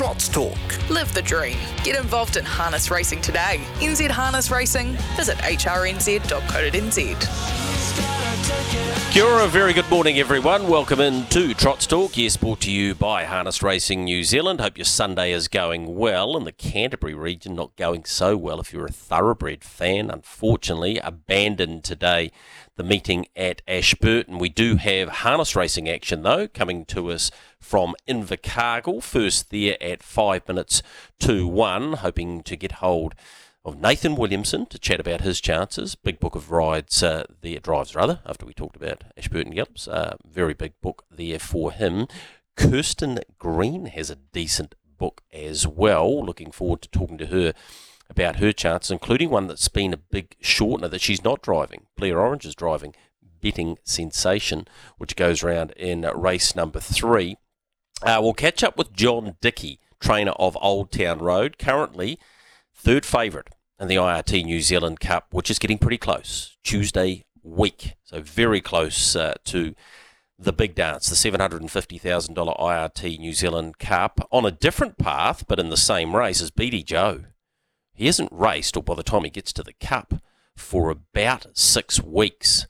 Trots Talk. Live the dream. Get involved in harness racing today. NZ Harness Racing. Visit hrnz.co.nz. Kia ora, very good morning, everyone. Welcome in to Trots Talk. Yes, brought to you by Harness Racing New Zealand. Hope your Sunday is going well. In the Canterbury region, not going so well if you're a thoroughbred fan. Unfortunately, abandoned today the meeting at Ashburton. We do have harness racing action, though, coming to us from Invercargill. First there at five minutes to one, hoping to get hold of Nathan Williamson to chat about his chances. Big book of rides uh, there, drives rather, after we talked about Ashburton Gallops. Uh, very big book there for him. Kirstin Green has a decent book as well. Looking forward to talking to her about her chances, including one that's been a big shortener that she's not driving. Blair Orange is driving Betting Sensation, which goes round in race number three. Uh, we'll catch up with John Dickie, trainer of Old Town Road, currently third favourite in the IRT New Zealand Cup, which is getting pretty close. Tuesday week, so very close uh, to the big dance, the $750,000 IRT New Zealand Cup, on a different path, but in the same race as BD Joe. He hasn't raced, or by the time he gets to the Cup, for about six weeks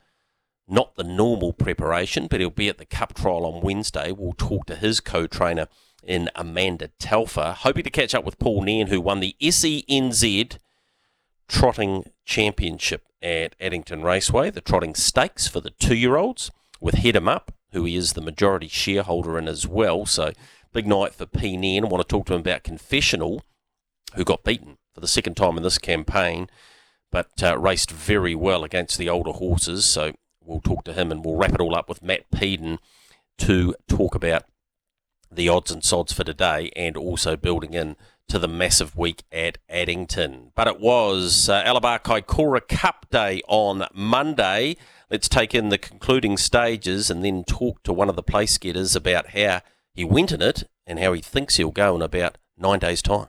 not the normal preparation, but he'll be at the Cup trial on Wednesday. We'll talk to his co trainer in Amanda Telfer. Hoping to catch up with Paul Nairn, who won the SENZ Trotting Championship at Addington Raceway, the Trotting Stakes for the two year olds, with Head 'em Up, who he is the majority shareholder in as well. So, big night for P. Nairn. I want to talk to him about Confessional, who got beaten for the second time in this campaign, but uh, raced very well against the older horses. So, we'll talk to him and we'll wrap it all up with Matt Peden to talk about the odds and sods for today and also building in to the massive week at Addington. But it was uh, Alabar Kaikoura Cup Day on Monday. Let's take in the concluding stages and then talk to one of the place getters about how he went in it and how he thinks he'll go in about nine days' time.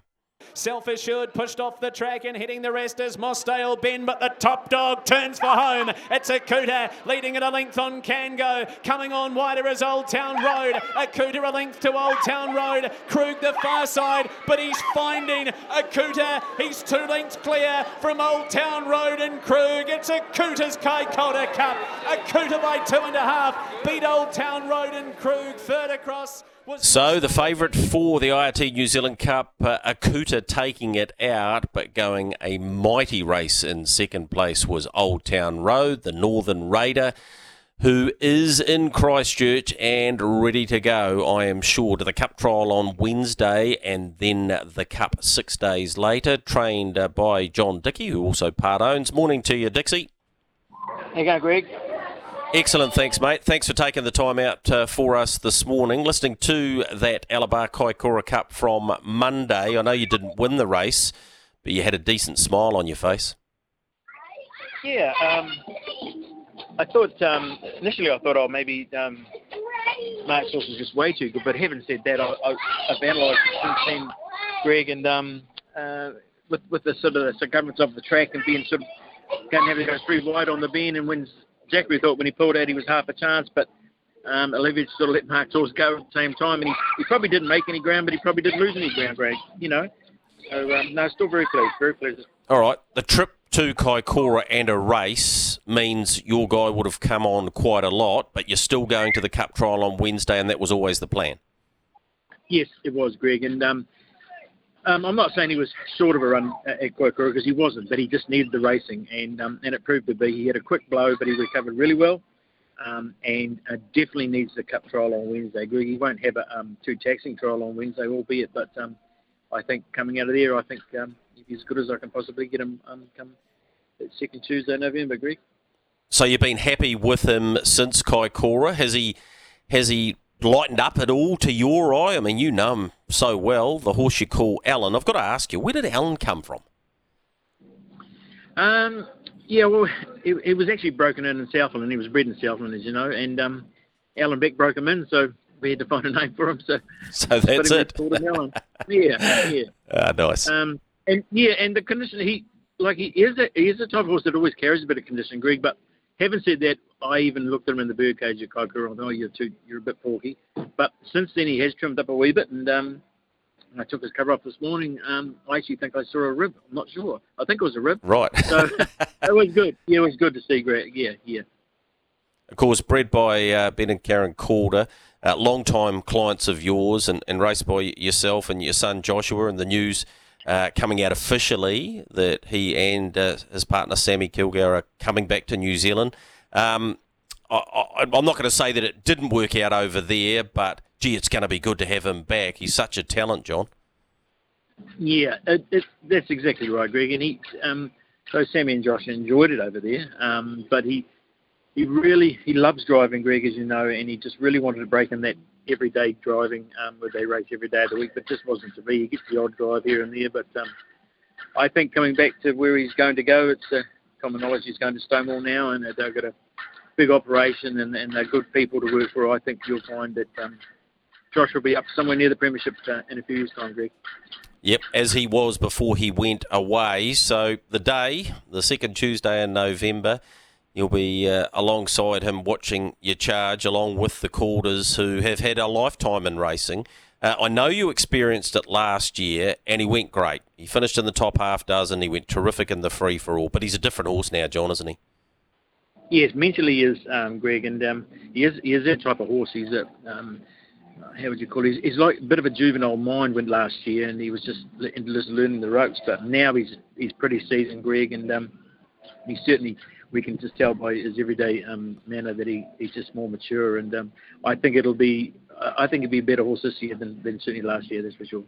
Self assured, pushed off the track and hitting the rest is Mossdale Ben, but the top dog turns for home. It's Akuta leading at a length on Cango. Coming on wider as Old Town Road. Akuta a length to Old Town Road. Krug the far side, but he's finding Akuta. He's two lengths clear from Old Town Road and Krug. It's Akuta's Kaikoura Cup. Akuta by two and a half. Beat Old Town Road and Krug. Third across. So the favourite for the IRT New Zealand Cup, uh, Akuta taking it out, but going a mighty race in second place was Old Town Road, the Northern Raider, who is in Christchurch and ready to go, I am sure, to the Cup trial on Wednesday and then the Cup six days later, trained uh, by John Dickie, who also part owns. Morning to you, Dixie. How you going, Greg? Excellent, thanks, mate. Thanks for taking the time out uh, for us this morning. Listening to that Alabar Kaikoura Cup from Monday, I know you didn't win the race, but you had a decent smile on your face. Yeah, um, I thought um, initially I thought, oh, maybe um, Mark Sauce was just way too good, but having said that, I, have analysed the team, Greg, and um, uh, with with the sort of the circumference of the track and being sort of going have to go three wide on the bend and when Zachary thought when he pulled out he was half a chance, but um, Olivia sort of let Mark Sauce go at the same time, and he, he probably didn't make any ground, but he probably didn't lose any ground, Greg. You know, so um, no, still very pleased, very pleased. All right, the trip to Kaikoura and a race means your guy would have come on quite a lot, but you're still going to the Cup trial on Wednesday, and that was always the plan. Yes, it was, Greg, and um, um, I'm not saying he was short of a run at Kaikoura because he wasn't, but he just needed the racing, and um, and it proved to be. He had a quick blow, but he recovered really well, um, and uh, definitely needs the Cup trial on Wednesday. Greg, he won't have a um, two taxing trial on Wednesday, albeit, but um, I think coming out of there, I think um, he's as good as I can possibly get him come second Tuesday, November. Greg. So you've been happy with him since Kaikoura? Has he has he lightened up at all to your eye? I mean, you know him so well, the horse you call Alan. I've got to ask you, where did Alan come from? Um, yeah, well, it was actually broken in in Southland. He was bred in Southland, as you know, and um, Alan Beck broke him in, so we had to find a name for him. So, so that's it. Alan. yeah, yeah. Ah, nice. Um, and yeah, and the condition he like he is a he is a type of horse that always carries a bit of condition, Greg. But having said that, I even looked at him in the birdcage at Kaikoura and thought, oh, you're too, you're a bit porky. But since then, he has trimmed up a wee bit, and um, I took his cover off this morning. Um, I actually think I saw a rib. I'm not sure. I think it was a rib. Right. So it was good. Yeah, it was good to see Greg. Yeah, yeah. Of course, bred by uh, Ben and Karen Calder, uh, long-time clients of yours, and, and raced by yourself and your son Joshua, and the news uh, coming out officially that he and uh, his partner Sammy Kilgour are coming back to New Zealand. Um, I, am not going to say that it didn't work out over there, but gee, it's going to be good to have him back. He's such a talent, John. Yeah, it, it, that's exactly right, Greg. And he, um, so Sammy and Josh enjoyed it over there, um, but he he really he loves driving, Greg, as you know, and he just really wanted to break in that everyday driving um, where they race every day of the week, but just wasn't to be. He gets the odd drive here and there, but um, I think coming back to where he's going to go, it's uh, common knowledge he's going to Stonewall now, and they've got a big operation and, and they're good people to work for. I think you'll find that um, Josh will be up somewhere near the premiership uh, in a few years' time, Greg. Yep, as he was before he went away. So the day, the second Tuesday in November, You'll be uh, alongside him watching your charge, along with the Calders who have had a lifetime in racing. Uh, I know you experienced it last year, and he went great. He finished in the top half dozen. He went terrific in the free for all. But he's a different horse now, John, isn't he? Yes, mentally he is, um, Greg, and um, he is he is that type of horse. He's a um, how would you call it? He's, he's, like a bit of a juvenile mind went last year, and he was just just learning the ropes. But now he's he's pretty seasoned, Greg, and um, he's certainly we can just tell by his everyday um, manner that he, he's just more mature. And um, I think it'll be, I think it'll be a better horse this year than, than certainly last year. That's for sure.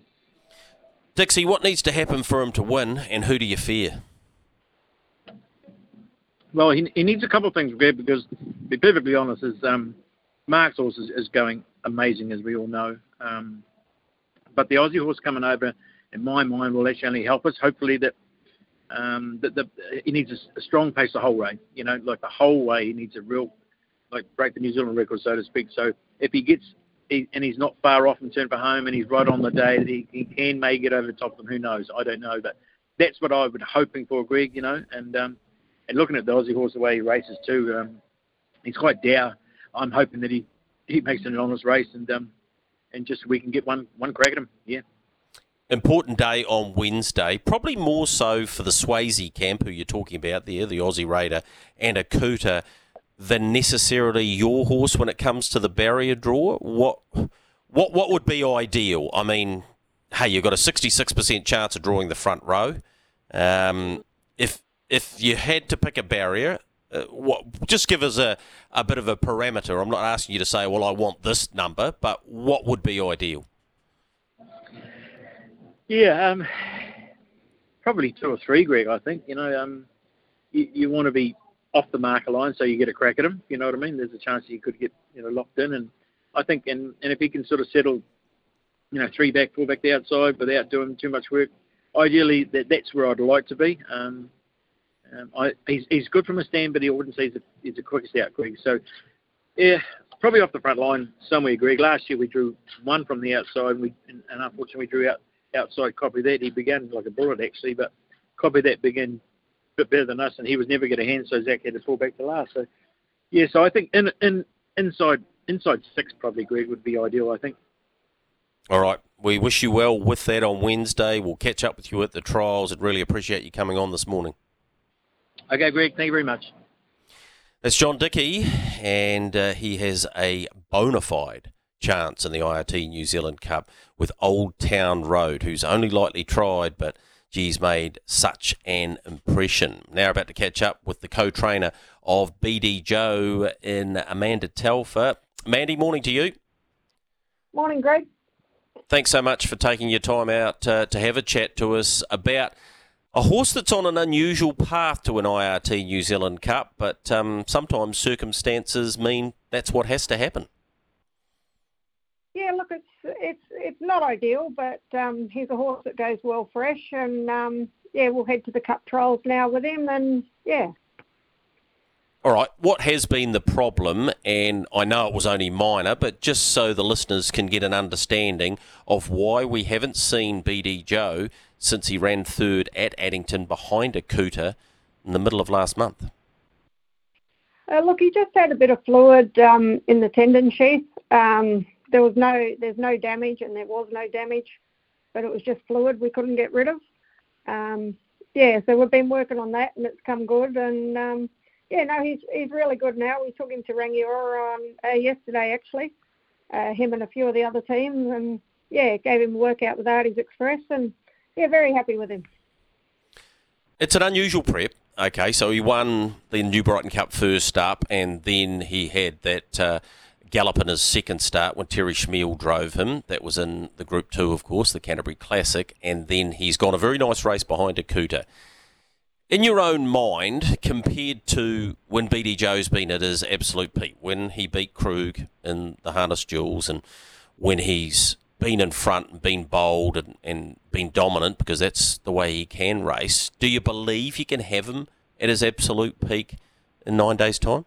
Dixie, what needs to happen for him to win, and who do you fear? Well, he, he needs a couple of things, Greg, because to be perfectly honest, is um, Mark's horse is, is, going amazing, as we all know. Um, but the Aussie horse coming over, in my mind, will actually only help us. Hopefully, that um, the, the, he needs a, a, strong pace the whole way. You know, like the whole way, he needs a real, like break the New Zealand record, so to speak. So if he gets, he, and he's not far off in turn for home, and he's right on the day that he, he can may get over the top of them. Who knows? I don't know, but that's what I would hoping for, Greg. You know, and um, and looking at the Aussie horse the way he races too, um, he's quite dour. I'm hoping that he he makes an honest race and um and just we can get one one crack at him. Yeah important day on Wednesday, probably more so for the Swayzee camp, who you're talking about there, the Aussie Raider, and Akuta, than necessarily your horse when it comes to the barrier draw. What what what would be ideal? I mean, hey, you've got a 66% chance of drawing the front row. Um, if if you had to pick a barrier, uh, what, just give us a, a bit of a parameter. I'm not asking you to say, well, I want this number, but what would be ideal? Yeah, um, probably two or three, Greg. I think you know, um, you, you want to be off the marker line so you get a crack at him. You know what I mean? There's a chance you could get you know locked in, and I think, and and if he can sort of settle, you know, three back, four back the outside without doing too much work, ideally that that's where I'd like to be. Um, um, I, he's he's good from a stand, but he wouldn't say he's, a, he's the quickest out, Greg. So yeah, probably off the front line somewhere, Greg. Last year we drew one from the outside, and we and, and unfortunately we drew out outside copy that. He began like a bullet actually, but copy that began a bit better than us, and he was never going to hand, so Zach had to fall back to last. So yeah, so I think in in inside inside six probably Greg would be ideal. I think. All right. We wish you well with that on Wednesday. We'll catch up with you at the trials. I'd really appreciate you coming on this morning. Okay, Greg. Thank you very much. That's John Dickie, and uh, he has a bona fide chance in the IRT New Zealand Cup with Old Town Road, who's only lightly tried, but geez, made such an impression. Now about to catch up with the co-trainer of BD Joe in Amanda Telfer. Mandy, morning to you. Morning, Greg. Thanks so much for taking your time out uh, to have a chat to us about a horse that's on an unusual path to an IRT New Zealand Cup, but um, sometimes circumstances mean that's what has to happen yeah, look, it's it's it's not ideal, but um, he's a horse that goes well fresh, and um, yeah, we'll head to the Cup trials now with him, and yeah. All right, what has been the problem? And I know it was only minor, but just so the listeners can get an understanding of why we haven't seen BD Joe since he ran third at Addington behind Akuta in the middle of last month. Uh, look, he just had a bit of fluid um, in the tendon sheath. Um, there was no there's no damage and there was no damage. but it was just fluid we couldn't get rid of. Um, yeah, so we've been working on that, and it's come good. And um, yeah, no, he's he's really good now. We took him to Rangiora on uh, yesterday, actually. Uh, him and a few of the other teams, and yeah, gave him a workout with Artie's Express, and yeah, very happy with him. It's an unusual prep. Okay, so he won the New Brighton Cup first up, and then he had that uh, gallop in his second start when Terry Chmiel drove him. That was in the Group 2, of course, the Canterbury Classic, and then he's gone a very nice race behind Akuta. In your own mind, compared to when BD Joe's been at his absolute peak, when he beat Krug in the harness duels, and when he's been in front and been bold and, and been dominant because that's the way he can race. Do you believe you can have him at his absolute peak in nine days' time?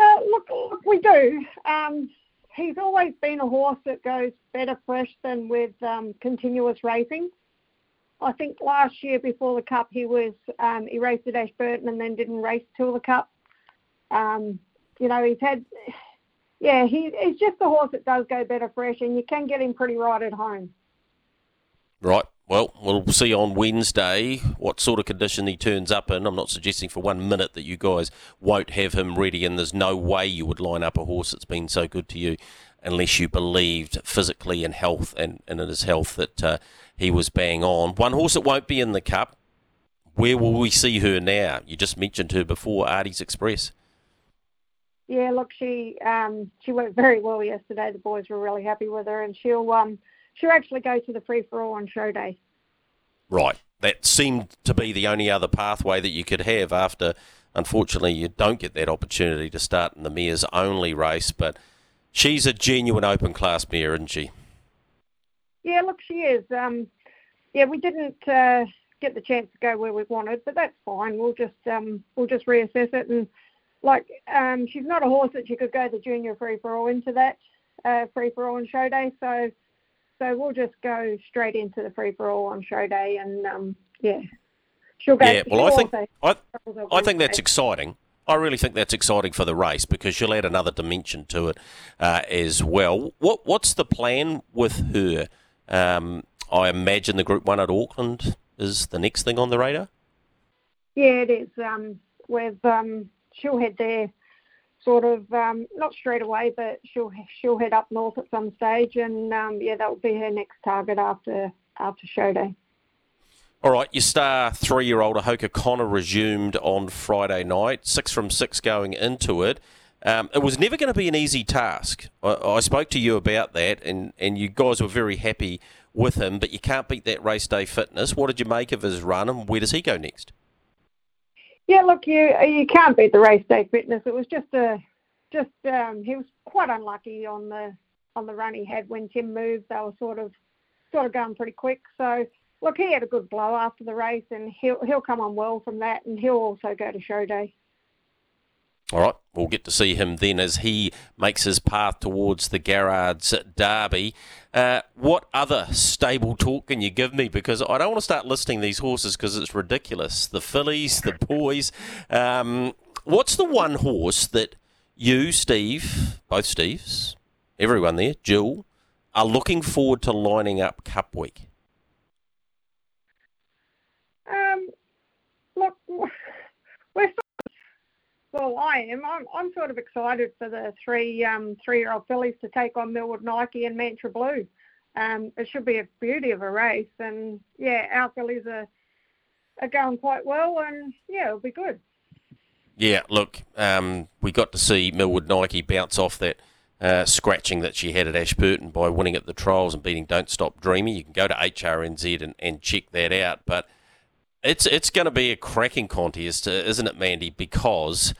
Uh, look, look, we do. Um, he's always been a horse that goes better fresh than with um, continuous racing. I think last year before the Cup he was um, he raced at Ashburton and then didn't race till the Cup. Um, you know he's had yeah, he, he's just a horse that does go better fresh, and you can get him pretty right at home. Right. Well, we'll see on Wednesday what sort of condition he turns up in. I'm not suggesting for one minute that you guys won't have him ready, and there's no way you would line up a horse that's been so good to you unless you believed physically in health and, and in his health that uh, he was bang on. One horse that won't be in the Cup, where will we see her now? You just mentioned her before, Artie's Express. Yeah, look, she um, she went very well yesterday. The boys were really happy with her, and she'll um, she'll actually go to the free for all on show day. Right, that seemed to be the only other pathway that you could have after. Unfortunately, you don't get that opportunity to start in the mares only race, but she's a genuine open class mare, isn't she? Yeah, look, she is. Um, yeah, we didn't uh, get the chance to go where we wanted, but that's fine. We'll just um, we'll just reassess it and like um, she's not a horse that you could go the junior free for all into that uh, free for all on show day. So so we'll just go straight into the free for all on show day, and um, yeah, she'll go. Yeah, well, I think I, I think that's exciting. I really think that's exciting for the race because she'll add another dimension to it uh, as well. What what's the plan with her? Um, I imagine the Group One at Auckland is the next thing on the radar. Yeah, it is. Um, we've um, she'll head there sort of um, not straight away, but she'll she'll head up north at some stage, and um, yeah, that will be her next target after after show day. All right, your star three-year-old Ahoka Connor resumed on Friday night, six from six going into it. Um, it was never going to be an easy task. I, I, spoke to you about that, and, and you guys were very happy with him, but you can't beat that race day fitness. What did you make of his run, and where does he go next? Yeah, look, you you can't beat the race day fitness. It was just a just um, he was quite unlucky on the on the run he had when Tim moved. They were sort of sort of going pretty quick. So look, he had a good blow after the race, and he'll he'll come on well from that, and he'll also go to show day. All right, we'll get to see him then as he makes his path towards the Garrards Derby. Uh, what other stable talk can you give me? Because I don't want to start listing these horses because it's ridiculous. The fillies, the boys. Um, what's the one horse that you, Steve, both Steves, everyone there, Jill, are looking forward to lining up Cup Week? Um, look, we're well, I am. I'm, I'm sort of excited for the three um, three-year-old fillies to take on Millwood Nike and Mantra Blue. Um, it should be a beauty of a race, and yeah, our fillies are are going quite well, and yeah, it'll be good. Yeah, look, um, we got to see Millwood Nike bounce off that uh, scratching that she had at Ashburton by winning at the trials and beating Don't Stop Dreaming. You can go to HRNZ and, and check that out, but it's it's going to be a cracking contest, isn't it, Mandy? Because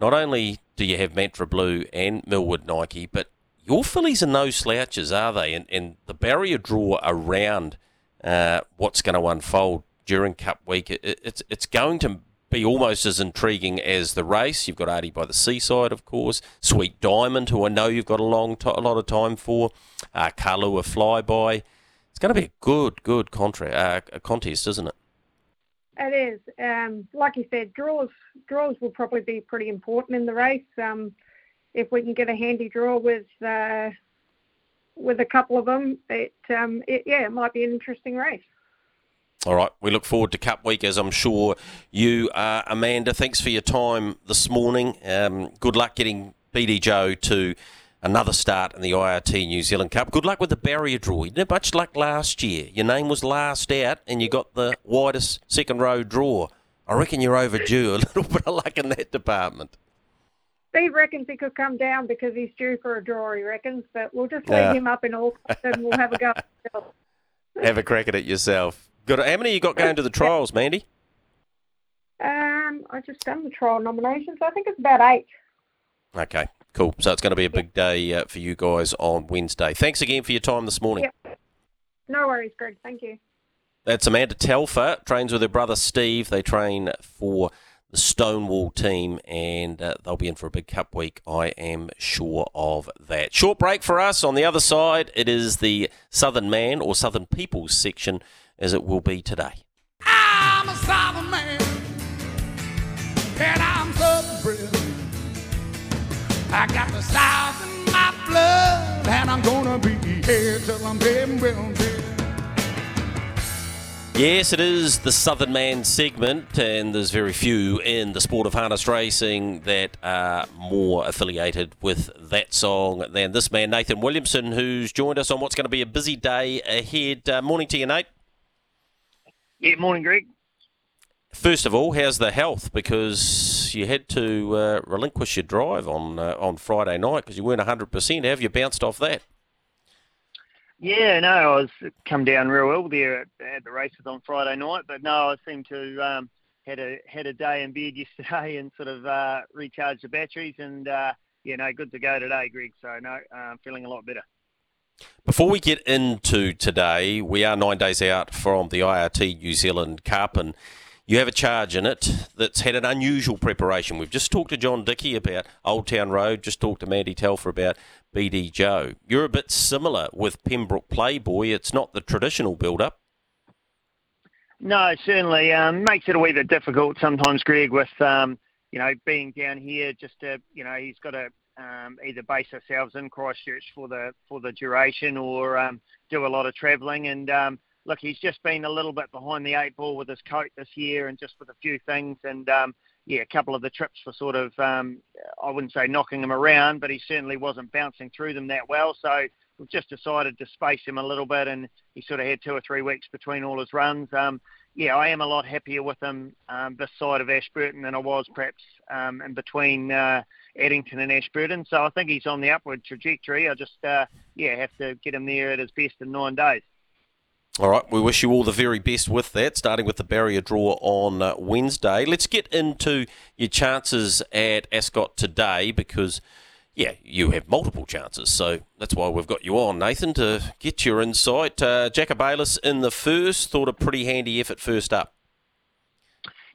not only do you have Mantra Blue and Millwood Nike, but your fillies are no slouches, are they? And, and the barrier draw around uh, what's going to unfold during Cup Week, it, it's it's going to be almost as intriguing as the race. You've got Artie by the Seaside, of course, Sweet Diamond, who I know you've got a long a lot of time for, uh, Kalua Flyby. It's going to be a good, good contra- uh, contest, isn't it? It is. Um, like you said, draws draws will probably be pretty important in the race. Um, if we can get a handy draw with uh, with a couple of them, it, um, it yeah, it might be an interesting race. All right, we look forward to Cup Week, as I'm sure you are. Amanda, thanks for your time this morning. Um, good luck getting BD Joe to another start in the IRT New Zealand Cup. Good luck with the barrier draw. You didn't have much luck last year. Your name was last out, and you got the widest second row draw. I reckon you're overdue a little bit of luck in that department. Steve reckons he could come down because he's due for a draw, he reckons, but we'll just leave him up in all and we'll have a go. have a crack at it yourself. Good. How many you got going to the trials, Mandy? Um, I just done the trial nominations. I think it's about eight. Okay, cool. So it's going to be a big day uh, for you guys on Wednesday. Thanks again for your time this morning. Yep. No worries, Greg. Thank you. That's Amanda Telfer, trains with her brother Steve. They train for the Stonewall team, and uh, they'll be in for a big cup week. I am sure of that. Short break for us. On the other side, it is the Southern Man or Southern Peoples section as it will be today. I got the South in my blood, and I'm gonna be here till I'm dead and well dead. Yes, it is the Southern Man segment, and there's very few in the sport of harness racing that are more affiliated with that song than this man, Nathan Williamson, who's joined us on what's going to be a busy day ahead. Uh, morning to you, Nate. Yeah, morning, Greg. First of all, how's the health? Because you had to uh, relinquish your drive on uh, on Friday night because you weren't 100%. Have you bounced off that? Yeah, no, I was come down real well there at, at the races on Friday night, but no, I seem to um, had a had a day in bed yesterday and sort of uh, recharged the batteries, and uh, yeah, no, good to go today, Greg. So no, I'm feeling a lot better. Before we get into today, we are nine days out from the IRT New Zealand Cup, and you have a charge in it that's had an unusual preparation. We've just talked to John Dickie about Old Town Road, just talked to Mandy Telfer about BD Joe. You're a bit similar with Pembroke Playboy. It's not the traditional build up. No, certainly um, makes it a wee bit difficult sometimes, Greg, with um, you know being down here. Just to you know, he's got to um, either base ourselves in Christchurch for the for the duration or um, do a lot of travelling. And um, look, he's just been a little bit behind the eight ball with his coat this year, and just with a few things. And um, yeah, a couple of the trips were sort of um, I wouldn't say knocking him around, but he certainly wasn't bouncing through them that well. So we've just decided to space him a little bit, and he sort of had two or three weeks between all his runs. Um, yeah, I am a lot happier with him um, this side of Ashburton than I was perhaps um, in between uh, Addington and Ashburton. So I think he's on the upward trajectory. I just, uh, yeah, have to get him there at his best in nine days. All right, we wish you all the very best with that, starting with the barrier draw on uh, Wednesday. Let's get into your chances at Ascot today because, yeah, you have multiple chances. So that's why we've got you on, Nathan, to get your insight. Uh, Jacobellis in the first, thought a pretty handy effort first up.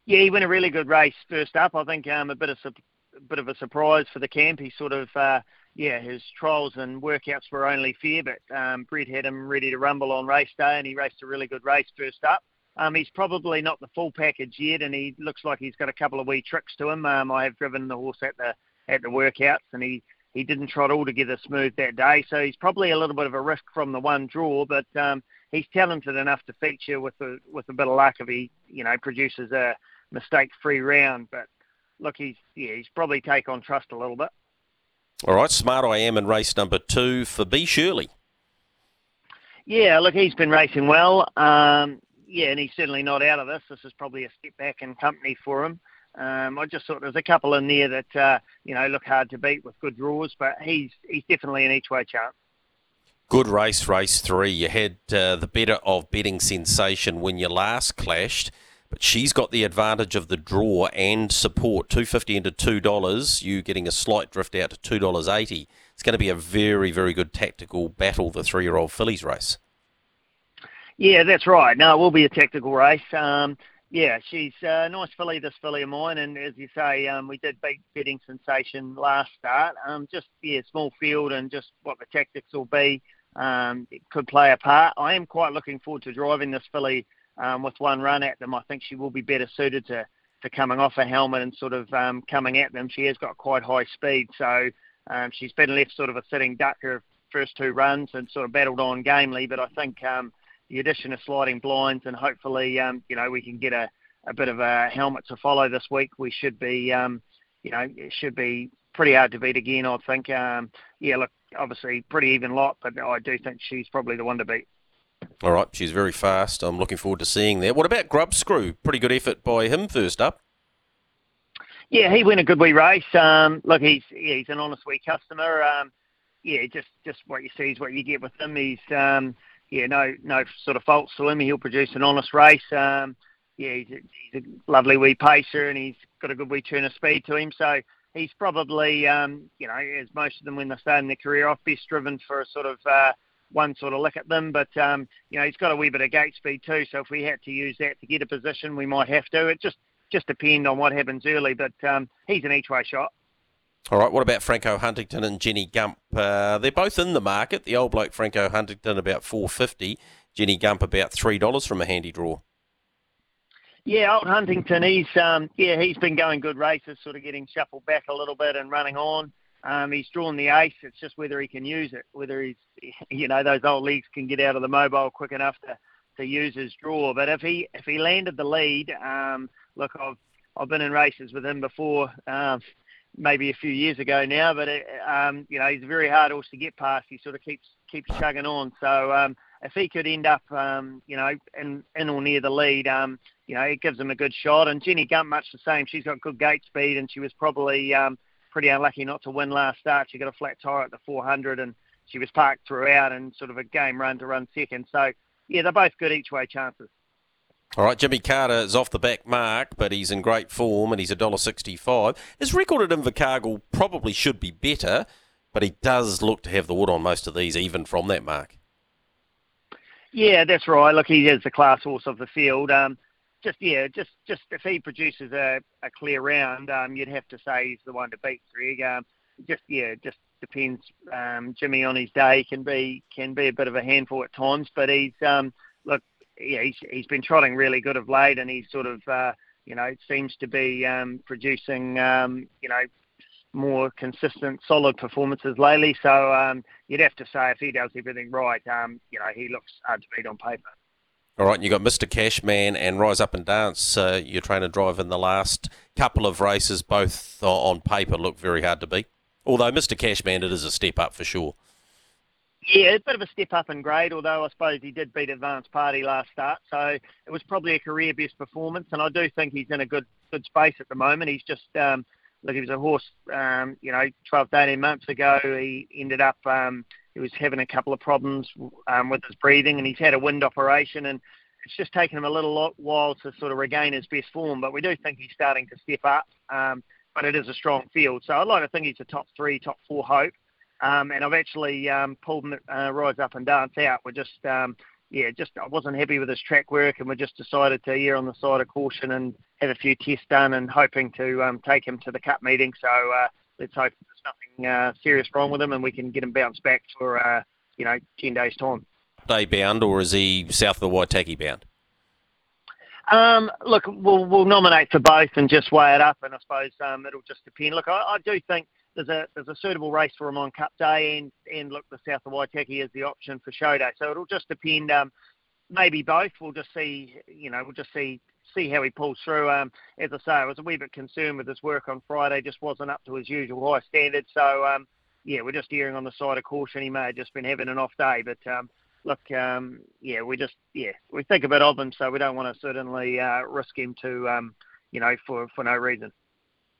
Yeah, he went a really good race first up. I think um, a bit of bit of a surprise for the camp. He sort of, uh, yeah, his trials and workouts were only fair, but um, Brett had him ready to rumble on race day, and he raced a really good race first up. Um, he's probably not the full package yet, and he looks like he's got a couple of wee tricks to him. Um, I have driven the horse at the at the workouts, and he he didn't trot altogether smooth that day, so he's probably a little bit of a risk from the one draw, but um, he's talented enough to feature with a with a bit of luck if he you know produces a mistake-free round. But look, he's yeah, he's probably take on trust a little bit. All right, smart I am in race number two for B Shirley. Yeah, look, he's been racing well. Um, yeah, and he's certainly not out of this. This is probably a step back in company for him. Um, I just thought there's a couple in there that uh, you know look hard to beat with good draws, but he's he's definitely an each way chance. Good race, race three. You had uh, the better of betting sensation when you last clashed but she's got the advantage of the draw and support. Two fifty into two dollars. You getting a slight drift out to two dollars eighty. It's going to be a very very good tactical battle. The three year old fillies race. Yeah, that's right. No, it will be a tactical race. Um, yeah, she's a nice filly, this filly of mine, and as you say, um, we did beat betting sensation last start. Um, just yeah, small field and just what the tactics will be um, could play a part. I am quite looking forward to driving this filly um, with one run at them. I think she will be better suited to, to coming off a helmet and sort of um, coming at them. She has got quite high speed, so um, she's been left sort of a sitting duck her first two runs and sort of battled on gamely. But I think um, the addition of sliding blinds and hopefully um, you know we can get a, a bit of a helmet to follow this week. We should be um, you know it should be pretty hard to beat again. I think. Um, yeah, look, obviously pretty even lot, but I do think she's probably the one to beat. All right, she's very fast. I'm looking forward to seeing that. What about Grub Screw? Pretty good effort by him first up. Yeah, he went a good wee race. Um, look, he's he's an honest wee customer. Um, yeah, just just what you see is what you get with him. He's um, yeah, no no sort of faults to him. He'll produce an honest race. Um, yeah, he's a, he's a lovely wee pacer, and he's got a good wee turn of speed to him. So he's probably um, you know, as most of them when they're starting their career off, best driven for a sort of uh, one sort of look at them. But um, you know, he's got a wee bit of gate speed too. So if we had to use that to get a position, we might have to. It just just depend on what happens early. But um, he's an each way shot. All right. What about Franco Huntington and Jenny Gump? Uh, they're both in the market. The old bloke Franco Huntington about four fifty. Jenny Gump about three dollars from a handy draw. Yeah, old Huntington, he's um, yeah, he's been going good races, sort of getting shuffled back a little bit and running on. Um, he's drawn the ace. It's just whether he can use it, whether he's, you know, those old legs can get out of the mobile quick enough to, to use his draw. But if he if he landed the lead, um, look, I've I've been in races with him before, um, maybe a few years ago now. But it, um, you know, he's a very hard horse to get past. He sort of keeps keeps chugging on. So um, if he could end up, um, you know, in, in or near the lead, um, you know, it gives him a good shot. And Jenny Gump, much the same. She's got good gate speed, and she was probably um, pretty unlucky not to win last start. She got a flat tyre at the 400, and she was parked throughout and sort of a game run to run second. So, yeah, they're both good each way chances. All right, Jimmy Carter is off the back mark, but he's in great form and he's $1.65. His record at Invercargill probably should be better, but he does look to have the wood on most of these, even from that mark. Yeah, that's right. Look, he is the class horse of the field. Um, just yeah, just just if he produces a, a clear round, um, you'd have to say he's the one to beat Greg. Um, just yeah, just depends. Um, Jimmy on his day can be can be a bit of a handful at times, but he's um, look yeah he's he's been trotting really good of late, and he's sort of uh, you know seems to be um, producing um, you know more consistent, solid performances lately. So um, you'd have to say if he does everything right, um, you know, he looks hard to beat on paper. All right, you got Mr. Cashman and Rise Up and Dance. Uh, you're trying to drive in the last couple of races, both on paper look very hard to beat. Although Mr. Cashman, it is a step up for sure. Yeah, a bit of a step up in grade, although I suppose he did beat Advanced Party last start, so it was probably a career best performance, and I do think he's in a good good space at the moment. He's just um, look, he was a horse, um, you know, 12 to 18 months ago. He ended up, um, he was having a couple of problems um, with his breathing, and he's had a wind operation, and it's just taken him a little while to sort of regain his best form. But we do think he's starting to step up. Um, but it is a strong field, so I'd like to think he's a top three, top four hope. Um, and I've actually um, pulled him uh, Rise Up and Dance out. We're just um, yeah, just I wasn't happy with his track work, and we just decided to err on the side of caution and have a few tests done, and hoping to um, take him to the cup meeting. So uh, let's hope there's nothing uh, serious wrong with him, and we can get him bounced back for uh, you know ten days time. Day bound, or is he south of the Waitaki bound? Um, look, we'll we'll nominate for both and just weigh it up, and I suppose um, it'll just depend. Look, I, I do think there's a there's a suitable race for him on Cup Day, and and look, the South of Waitaki is the option for Show Day. So it'll just depend. Um, maybe both. We'll just see. You know, we'll just see see how he pulls through. Um, as I say, I was a wee bit concerned with his work on Friday. Just wasn't up to his usual high standard. So um, yeah, we're just erring on the side of caution. He may have just been having an off day, but um, look, um, yeah, we just yeah we think a bit of him, so we don't want to certainly uh, risk him to um, you know for for no reason.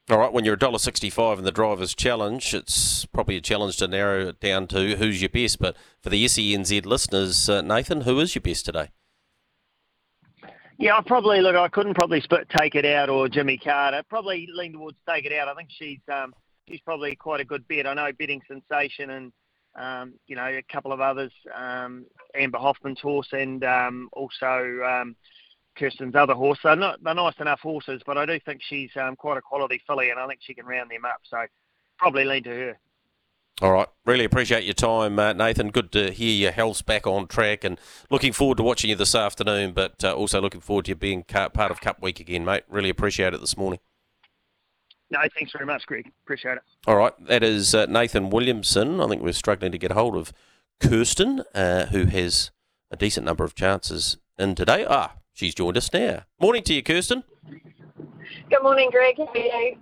All right, when you're $1.65 in the driver's challenge, it's probably a challenge to narrow it down to who's your best. But for the SENZ listeners, uh, Nathan, who is your best today? Yeah, I probably look. I couldn't probably split take it out or Jimmy Carter. Probably lean towards take it out. I think she's um, she's probably quite a good bet. I know betting sensation and um, you know a couple of others, um, Amber Hoffman's horse and um, also um, Kirstin's other horse. They're, not, they're nice enough horses, but I do think she's um, quite a quality filly, and I think she can round them up. So probably lean to her. All right. Really appreciate your time, uh, Nathan. Good to hear your health's back on track and looking forward to watching you this afternoon, but uh, also looking forward to you being part of Cup Week again, mate. Really appreciate it this morning. No, thanks very much, Greg. Appreciate it. All right, that is uh, Nathan Williamson. I think we're struggling to get hold of Kirstin, uh, who has a decent number of chances in today. Ah, she's joined us now. Morning to you, Kirstin. Good morning, Greg. How are you?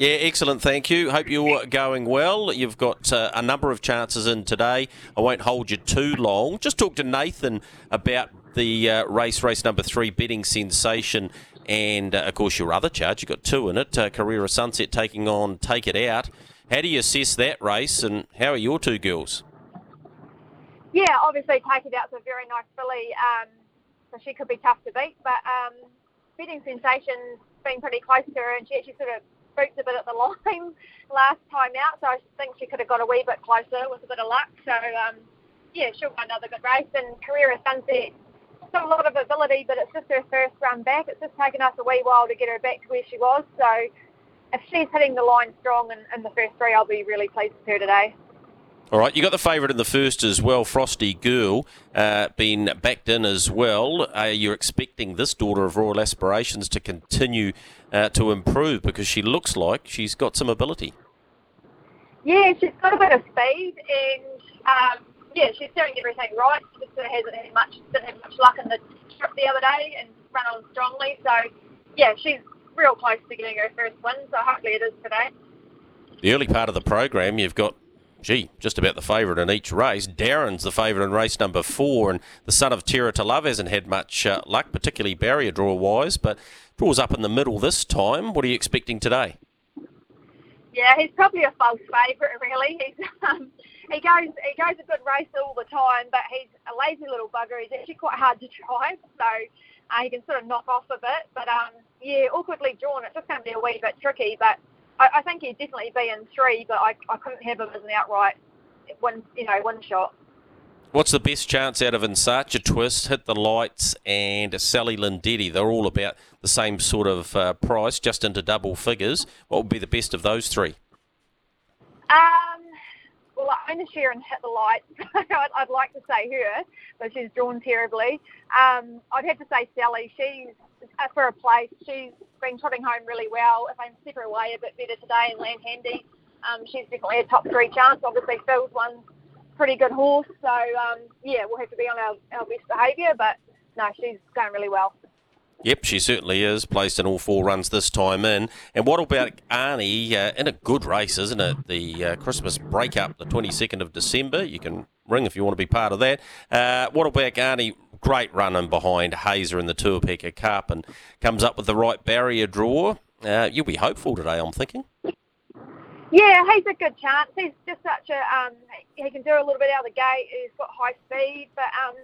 Yeah, excellent. Thank you. Hope you're going well. You've got uh, a number of chances in today. I won't hold you too long. Just talk to Nathan about the uh, race, race number three, betting sensation, and uh, of course your other charge. You've got two in it. Uh, Carrera Sunset taking on Take It Out. How do you assess that race, and how are your two girls? Yeah, obviously Take It Out's a very nice filly, um, so she could be tough to beat. But um, betting sensation's been pretty close to her, and she actually sort of spooked a bit at the line last time out, so I think she could have got a wee bit closer with a bit of luck. So, um, yeah, she'll run another good race. And Carrera Sunset, still a lot of ability, but it's just her first run back. It's just taken us a wee while to get her back to where she was. So, if she's hitting the line strong in, in the first three, I'll be really pleased with her today. All right, you got the favourite in the first as well, Frosty Girl, uh, been backed in as well. Are you expecting this daughter of Royal Aspirations to continue uh, to improve because she looks like she's got some ability? Yeah, she's got a bit of speed and um, yeah, she's doing everything right. She just hasn't had much, didn't have much luck in the trip the other day and run on strongly. So yeah, she's real close to getting her first win. So hopefully it is today. The early part of the program, you've got gee, just about the favourite in each race. Darren's the favourite in race number four, and the son of Terror to Love hasn't had much uh, luck, particularly barrier draw wise, but draws up in the middle this time. What are you expecting today? Yeah, he's probably a false favourite, really. He's um, he goes he goes a good race all the time, but he's a lazy little bugger. He's actually quite hard to drive, so uh, he can sort of knock off a bit. But um, yeah, awkwardly drawn. It's just going to be a wee bit tricky, but I, I think he'd definitely be in three, but I, I couldn't have him as an outright one, you know, one shot. What's the best chance out of Insacha Twist, Hit the Lights, and Sally Lindetti? They're all about the same sort of uh, price, just into double figures. What would be the best of those three? Um, well, I own a share and Hit the Lights. I'd, I'd like to say her, but she's drawn terribly. Um, I'd have to say Sally. She's uh, for a place. She's been trotting home really well. If I can step her away a bit better today and land handy, um, she's definitely a top three chance. Obviously, Phil's one pretty good horse, so um, yeah, we'll have to be on our, our best behaviour. But no, she's going really well. Yep, she certainly is. Placed in all four runs this time in. And what about Arnie uh, in a good race, isn't it? The uh, Christmas breakup, the 22nd of December. You can ring if you want to be part of that. Uh, what about Arnie? Great running behind Hazer in the Tuapeka Cup and comes up with the right barrier draw. Uh, you'll be hopeful today, I'm thinking. Yeah, he's a good chance. He's just such a um, he can do a little bit out of the gate. He's got high speed, but um,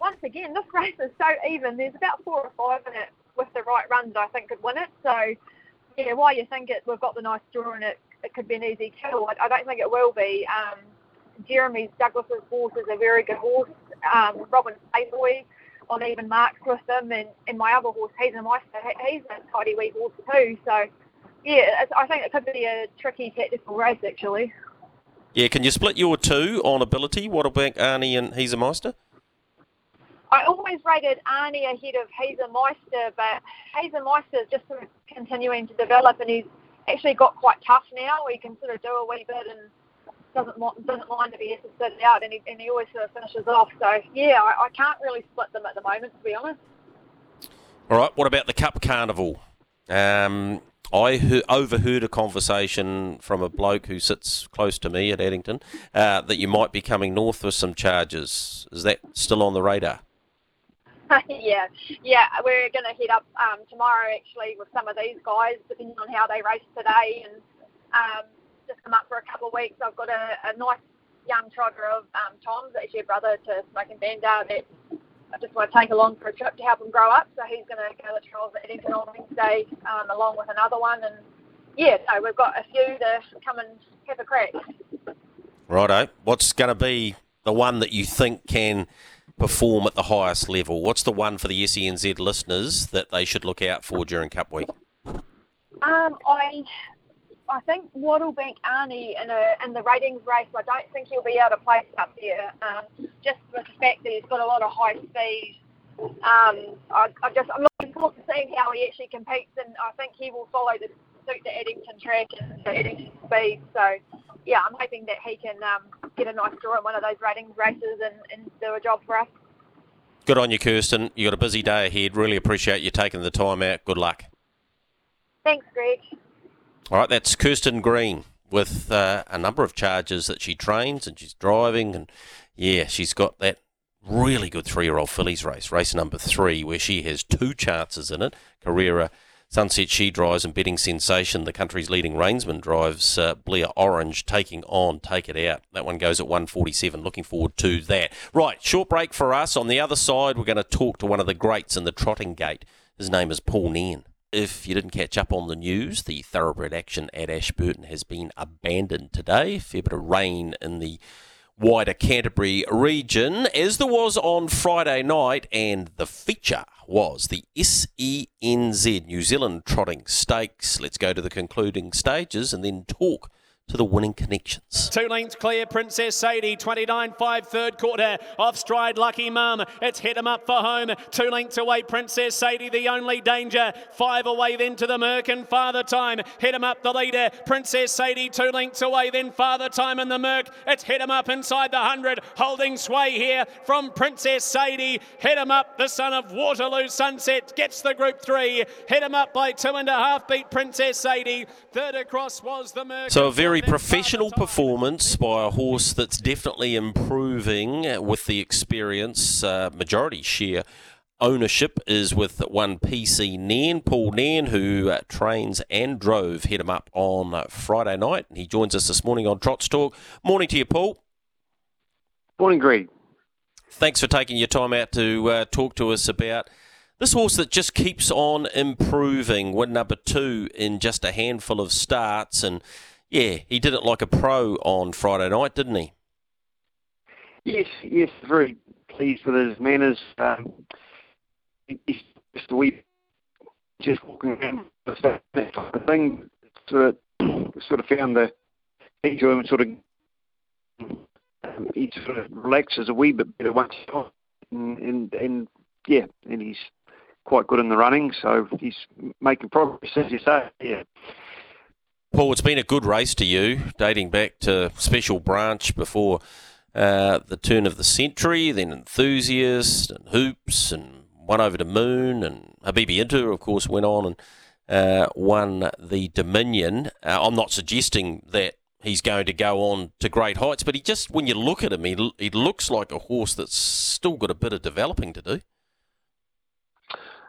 once again, this race is so even. There's about four or five in it with the right runs. I think could win it. So yeah, while you think it, we've got the nice draw in it, it could be an easy kill. I, I don't think it will be. Um, Jeremy Douglas's horse is a very good horse. Um, Robin Playboy on even marks with them, and, and my other horse, Hazen Meister, he's a tidy wee horse too. So, yeah, I think it could be a tricky tactical race actually. Yeah, can you split your two on ability? What about Arnie and He's a Meister? I always rated Arnie ahead of He's a Meister, but He's a Meister is just sort of continuing to develop, and he's actually got quite tough now. He can sort of do a wee bit and doesn't doesn't mind to be assisted out, and he, and he always sort of finishes off. So yeah, I, I can't really split them at the moment, to be honest. All right. What about the Cup Carnival? Um, I heard, overheard a conversation from a bloke who sits close to me at Addington uh, that you might be coming north with some charges. Is that still on the radar? yeah, yeah, we're going to head up um, tomorrow actually with some of these guys, depending on how they race today, and um, just come up for a couple of weeks. I've got a, a nice young trotter of um, Tom's, actually a brother to Smoking Bandar, that I just want to take along for a trip to help him grow up. So he's going to go to trials at Addington on Wednesday, um, along with another one. And yeah, so we've got a few to come and have a crack. Righto. What's going to be the one that you think can perform at the highest level? What's the one for the SENZ listeners that they should look out for during Cup Week? Um, I I think Wattlebank Arnie in a in the ratings race, I don't think he'll be able to place up there. Um, just with the fact that he's got a lot of high speed. Um, I, I just I'm looking forward to seeing how he actually competes, and I think he will follow the suit the Addington track and the Addington speed. So, yeah, I'm hoping that he can um, get a nice draw in one of those ratings races and, and do a job for us. Good on you, Kirstin. You've got a busy day ahead. Really appreciate you taking the time out. Good luck. Thanks, Greg. All right, that's Kirstin Green with uh, a number of charges that she trains and she's driving and yeah, she's got that really good three-year-old fillies race, race number three, where she has two chances in it. Carrera, Sunset She drives and Betting Sensation, the country's leading reinsman, drives uh, Blair Orange, taking on Take It Out. That one goes at 147. Looking forward to that. Right, short break for us. On the other side, we're going to talk to one of the greats in the trotting gate. His name is Paul Nairn. If you didn't catch up on the news, the thoroughbred action at Ashburton has been abandoned today. Fair bit of rain in the wider Canterbury region, as there was on Friday night, and the feature was the SENZ New Zealand Trotting Stakes. Let's go to the concluding stages and then talk to the winning connections. Two lengths clear, Princess Sadie, 29 5 third quarter. Off stride, Lucky Mum. It's hit him up for home. Two lengths away, Princess Sadie, the only danger. Five away then to the Merc and Father Time. Hit him up the leader. Princess Sadie, two lengths away, then Father Time and the Merc. It's hit him up inside the 100. Holding sway here from Princess Sadie. Hit him up, the son of Waterloo Sunset. Gets the group three. Hit him up by two and a half, beat Princess Sadie. Third across was the Merc. So a very professional performance by a horse that's definitely improving with the experience. Uh, majority share ownership is with one PC Nairn, Paul Nairn, who uh, trains and drove hit him up on uh, Friday night. He joins us this morning on Trots Talk. Morning to you, Paul. Morning, Greg. Thanks for taking your time out to uh, talk to us about this horse that just keeps on improving. Win number two in just a handful of starts and yeah, he did it like a pro on Friday night, didn't he? Yes, yes, very pleased with his manners. Um, he's just a wee, just walking around of thing. Of, sort of found the him sort of um, he sort of relaxes a wee bit better once and, and and yeah, and he's quite good in the running, so he's making progress as you say. Yeah. Paul, it's been a good race to you, dating back to Special Branch before uh, the turn of the century, then Enthusiast and Hoops and one over to Moon and Habibi Inta, of course, went on and uh, won the Dominion. Uh, I'm not suggesting that he's going to go on to great heights, but he just, when you look at him, he, he looks like a horse that's still got a bit of developing to do.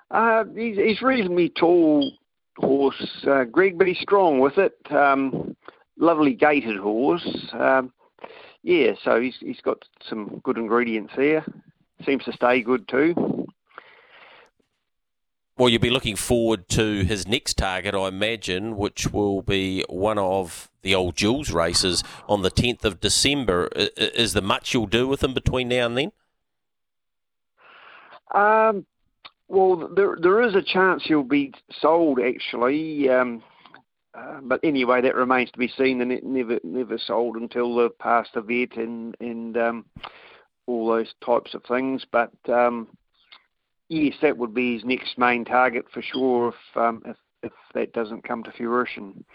Uh, he's, he's reasonably tall horse, uh, Greg, but he's strong with it. Um, lovely gaited horse. Um, yeah, so he's he's got some good ingredients there. Seems to stay good too. Well, you'll be looking forward to his next target, I imagine, which will be one of the old Jules races on the 10th of December. Is there much you'll do with him between now and then? Um, well, there there is a chance he'll be sold actually, um, uh, but anyway, that remains to be seen. And it never never sold until the past the vet and and um, all those types of things. But um, yes, that would be his next main target for sure if um, if, if that doesn't come to fruition.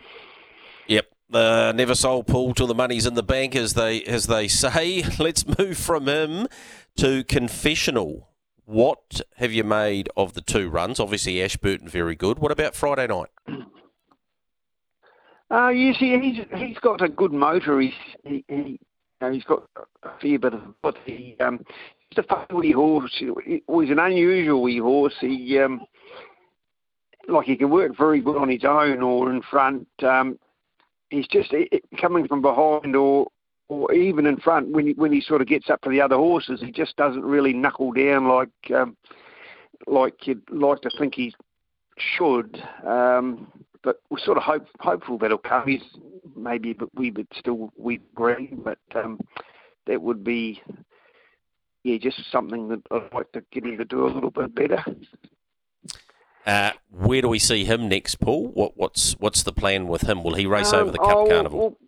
Yep. Uh, never sold Paul till the money's in the bank, as they as they say. Let's move from him to confessional. What have you made of the two runs? Obviously, Ashburton very good. What about Friday night? Uh, yes, he, he's he's got a good motor. He's he, he you know, he's got a fair bit of but he um he's a funny horse. He, he's an unusual wee horse. He um like he can work very good on his own or in front. Um, he's just coming from behind or or even in front when he, when he sort of gets up to the other horses, he just doesn't really knuckle down like um, like you'd like to think he should. Um, but we're sort of hope, hopeful that he'll come. He's maybe a bit wee bit still wee green, but um, that would be yeah just something that I'd like to get him to do a little bit better. Uh, where do we see him next, Paul? What, what's what's the plan with him? Will he race um, over the Cup oh, Carnival?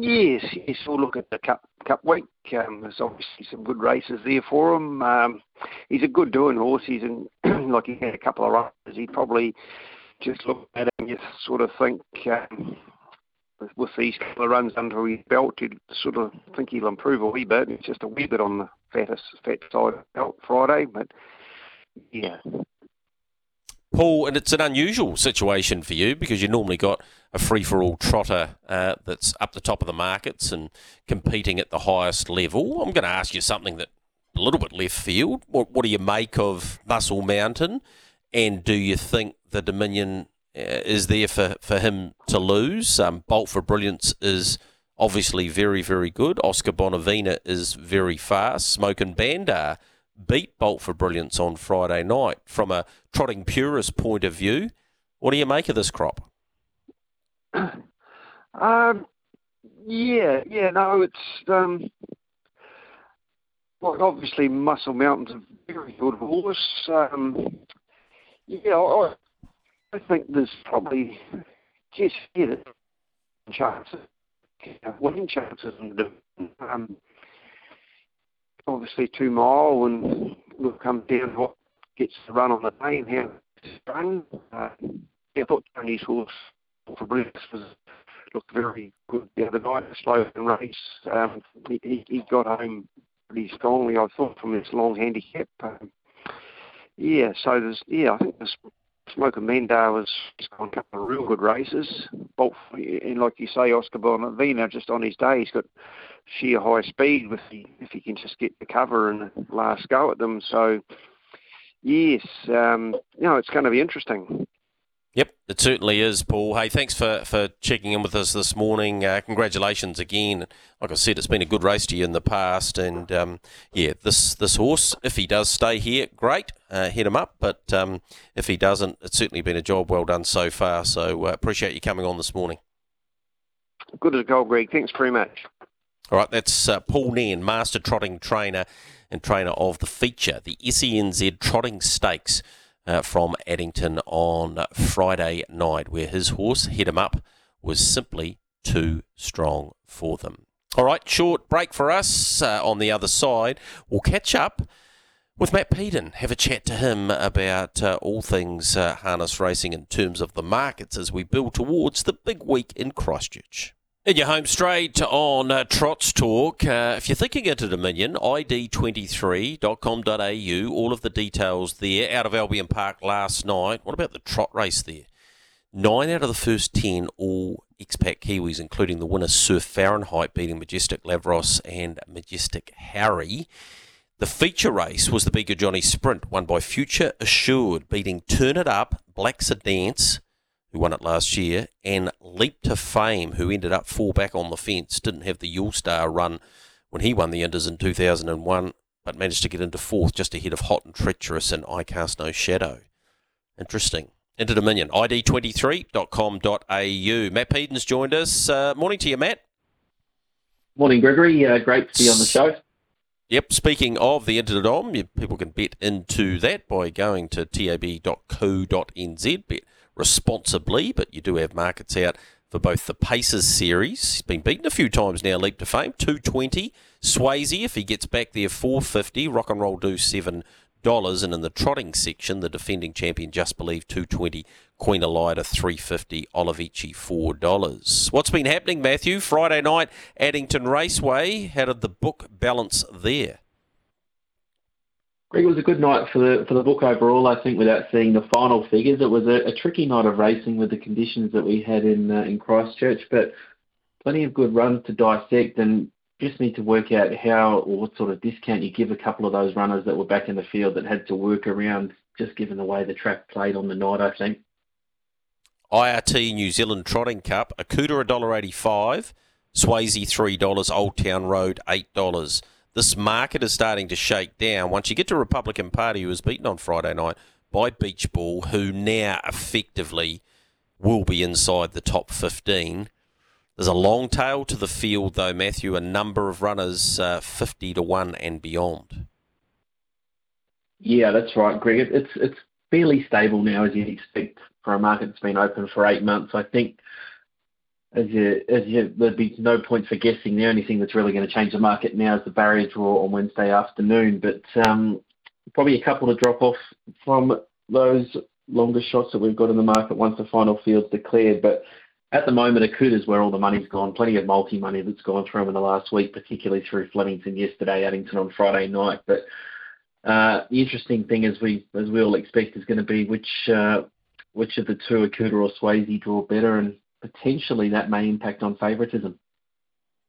Yes, yes. We'll look at the Cup Cup week. Um, there's obviously some good races there for him. Um, he's a good doing horse. He's in, like he had a couple of runs. He probably just look at him, you sort of think um, with these couple of runs under his belt, you sort of think he'll improve a wee bit. It's just a wee bit on the fattest fat side of belt Friday, but yeah. Paul, and it's an unusual situation for you because you normally got a free for all trotter uh, that's up the top of the markets and competing at the highest level. I'm going to ask you something that a little bit left field. What, what do you make of Muscle Mountain? And do you think the Dominion uh, is there for, for him to lose? Um, Bolt for Brilliance is obviously very, very good. Oscar Bonavena is very fast. Smoke and Bandar beat Bolt for Brilliance on Friday night. From a trotting purist point of view, what do you make of this crop? Um, yeah, yeah, no, it's um, well, obviously Muscle Mountain's a very good horse. Um, yeah, I, I think there's probably just yeah, chances, winning chances, and um, obviously two mile, and we'll come down what gets the run on the day and how it's run. Uh, yeah, I thought Tony's horse for Bruce was looked very good the other night, slow race. Um, he, he got home pretty strongly, I thought, from this long handicap. Um, yeah, so there's yeah, I think there's Smoker Mendar he's gone a couple of real good races. Both and like you say, Oscar Bonavena just on his day, he's got sheer high speed with the, if he can just get the cover and last go at them. So yes, um, you know it's going to be interesting. Yep, it certainly is, Paul. Hey, thanks for, for checking in with us this morning. Uh, congratulations again. Like I said, it's been a good race to you in the past, and um, yeah, this this horse, if he does stay here, great, uh, hit him up. But um, if he doesn't, it's certainly been a job well done so far. So uh, appreciate you coming on this morning. Good as gold, Greg. Thanks very much. All right, that's uh, Paul Nairn, master trotting trainer and trainer of the feature, the SENZ Trotting Stakes uh, from Addington on Friday night, where his horse, Hit 'em Up, was simply too strong for them. All right, short break for us. Uh, on the other side, we'll catch up with Matt Peden, have a chat to him about uh, all things uh, harness racing in terms of the markets as we build towards the big week in Christchurch. In your home straight on uh, Trots Talk. Uh, if you're thinking into Dominion, id23.com.au, all of the details there out of Albion Park last night. What about the trot race there? Nine out of the first ten all expat Kiwis, including the winner Sir Fahrenheit beating Majestic Lavros and Majestic Harry. The feature race was the Bega Johnny Sprint, won by Future Assured, beating Turn It Up, Black's a Dance, who won it last year, and Leap to Fame, who ended up four back on the fence, didn't have the Yule Star run when he won the Inders in 2001, but managed to get into fourth just ahead of Hot and Treacherous and I Cast No Shadow. Interesting. Into Dominion, id23.com.au. Matt Peden's joined us. Uh, morning to you, Matt. Morning, Gregory. Uh, great to be on the show. Yep, speaking of the Interdom, people can bet into that by going to tab.co.nz, bet responsibly, but you do have markets out for both the Pacers series. He's been beaten a few times now, leap to fame. 220. Swayzee, if he gets back there, 450. Rock and roll do seven dollars, and in the trotting section, the defending champion just believe 220. Queen Elida 350. Olivici four dollars. What's been happening, Matthew? Friday night, Addington Raceway. How did the book balance there? It was a good night for the for the book overall. I think without seeing the final figures, it was a, a tricky night of racing with the conditions that we had in uh, in Christchurch, but plenty of good runs to dissect and just need to work out how or what sort of discount you give a couple of those runners that were back in the field that had to work around just given the way the track played on the night, I think. IRT New Zealand Trotting Cup, Akuta $1.85, Swayzee $3, Old Town Road $8 this market is starting to shake down. Once you get to Republican Party, who was beaten on Friday night by Beach Ball, who now effectively will be inside the top 15. There's a long tail to the field, though, Matthew. A number of runners uh, 50 to 1 and beyond. Yeah, that's right, Greg. It's, it's fairly stable now, as you'd expect for a market that's been open for eight months. I think as you, as you, there'd be no point for guessing. The only thing that's really going to change the market now is the barrier draw on Wednesday afternoon. But um, probably a couple to drop off from those longer shots that we've got in the market once the final field's declared. But at the moment, Akuta's where all the money's gone. Plenty of multi money that's gone through him in the last week, particularly through Flemington yesterday, Addington on Friday night. But uh, the interesting thing, as we as we all expect, is going to be which uh, which of the two, Akuta or Swayzee, draw better, and potentially that may impact on favouritism.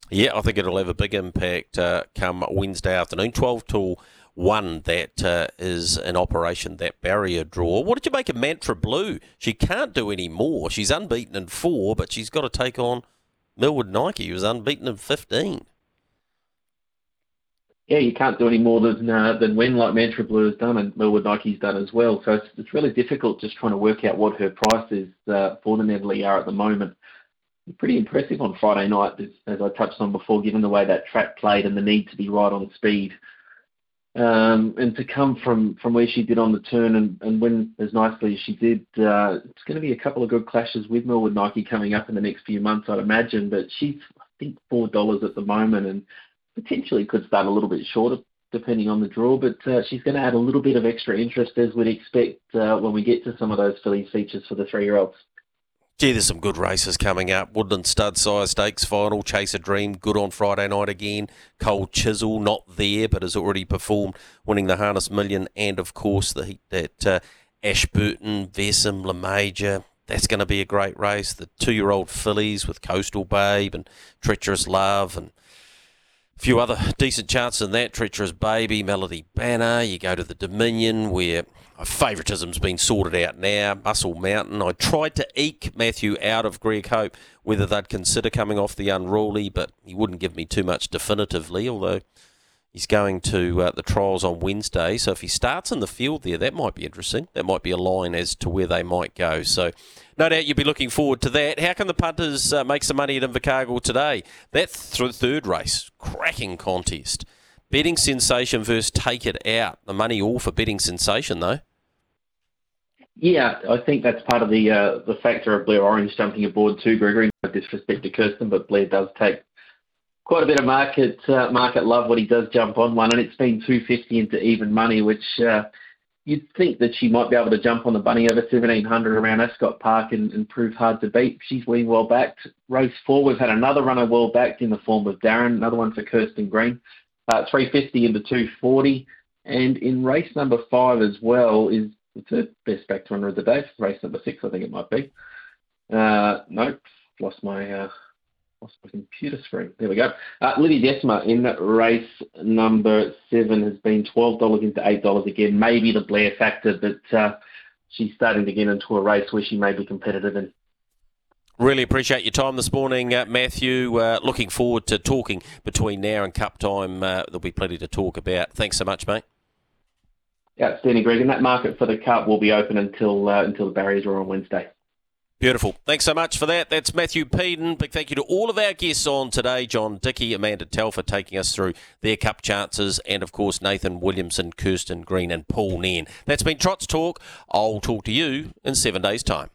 Yeah, I think it'll have a big impact uh, come Wednesday afternoon, 12 till 1. That uh, is an operation, that barrier draw. What did you make of Mantra Blue? She can't do any more. She's unbeaten in four, but she's got to take on Millwood Nike, who's unbeaten in 15. Yeah, you can't do any more than uh, than when like Mantra Blue has done and Millwood Nike's done as well. So it's, it's really difficult just trying to work out what her price is uh, for the Nevele R at the moment pretty impressive on Friday night, as I touched on before, given the way that track played and the need to be right on speed. Um, and to come from, from where she did on the turn and, and win as nicely as she did, uh, it's going to be a couple of good clashes with Millwood Nike coming up in the next few months, I'd imagine. But she's, I think, $4 at the moment and potentially could start a little bit shorter depending on the draw. But uh, she's going to add a little bit of extra interest as we'd expect uh, when we get to some of those filly features for the three-year-olds. Gee, there's some good races coming up. Woodland Stud Sire Stakes final, Chase a Dream, good on Friday night again. Cold Chisel, not there, but has already performed, winning the Harness Million, and of course the heat at uh, Ashburton, Vesim, La Major. That's going to be a great race. The two-year-old fillies with Coastal Babe and Treacherous Love and few other decent chances in that. Treacherous Baby, Melody Banner. You go to the Dominion where favouritism's been sorted out now. Muscle Mountain. I tried to eke Matthew out of Greg Hope whether they'd consider coming off the unruly, but he wouldn't give me too much definitively, although he's going to uh, the trials on Wednesday. So if he starts in the field there, that might be interesting. That might be a line as to where they might go. So no doubt you'll be looking forward to that. How can the punters uh, make some money at Invercargill today? That th- third race, cracking contest. Betting Sensation versus Take It Out. The money all for Betting Sensation, though. Yeah, I think that's part of the uh, the factor of Blair Orange jumping aboard too, Gregory. No disrespect to Kirstin, but Blair does take quite a bit of market uh, market love when he does jump on one, and it's been 250 into even money, which uh, you'd think that she might be able to jump on the bunny over 1700 around Ascot Park and, and prove hard to beat. She's been well backed. Race four, we've had another runner well backed in the form of Darren, another one for Kirstin Green, uh, 350 into 240. And in race number five as well is the third best backed runner of the day, race number six, I think it might be. Uh, nope, lost my uh, my computer screen. There we go. Uh, Lydia Decima in race number seven has been twelve dollars into eight dollars again. Maybe the Blair factor, but uh, she's starting to get into a race where she may be competitive in. Really appreciate your time this morning, uh, Matthew. Uh, looking forward to talking between now and cup time. Uh, there'll be plenty to talk about. Thanks so much, mate. Outstanding, Greg. And that market for the cup will be open until uh, until the barriers are on Wednesday. Beautiful. Thanks so much for that. That's Matthew Peden. Big thank you to all of our guests on today John Dickie, Amanda Telfer taking us through their cup chances, and of course Nathan Williamson, Kirstin Green, and Paul Nairn. That's been Trots Talk. I'll talk to you in seven days' time.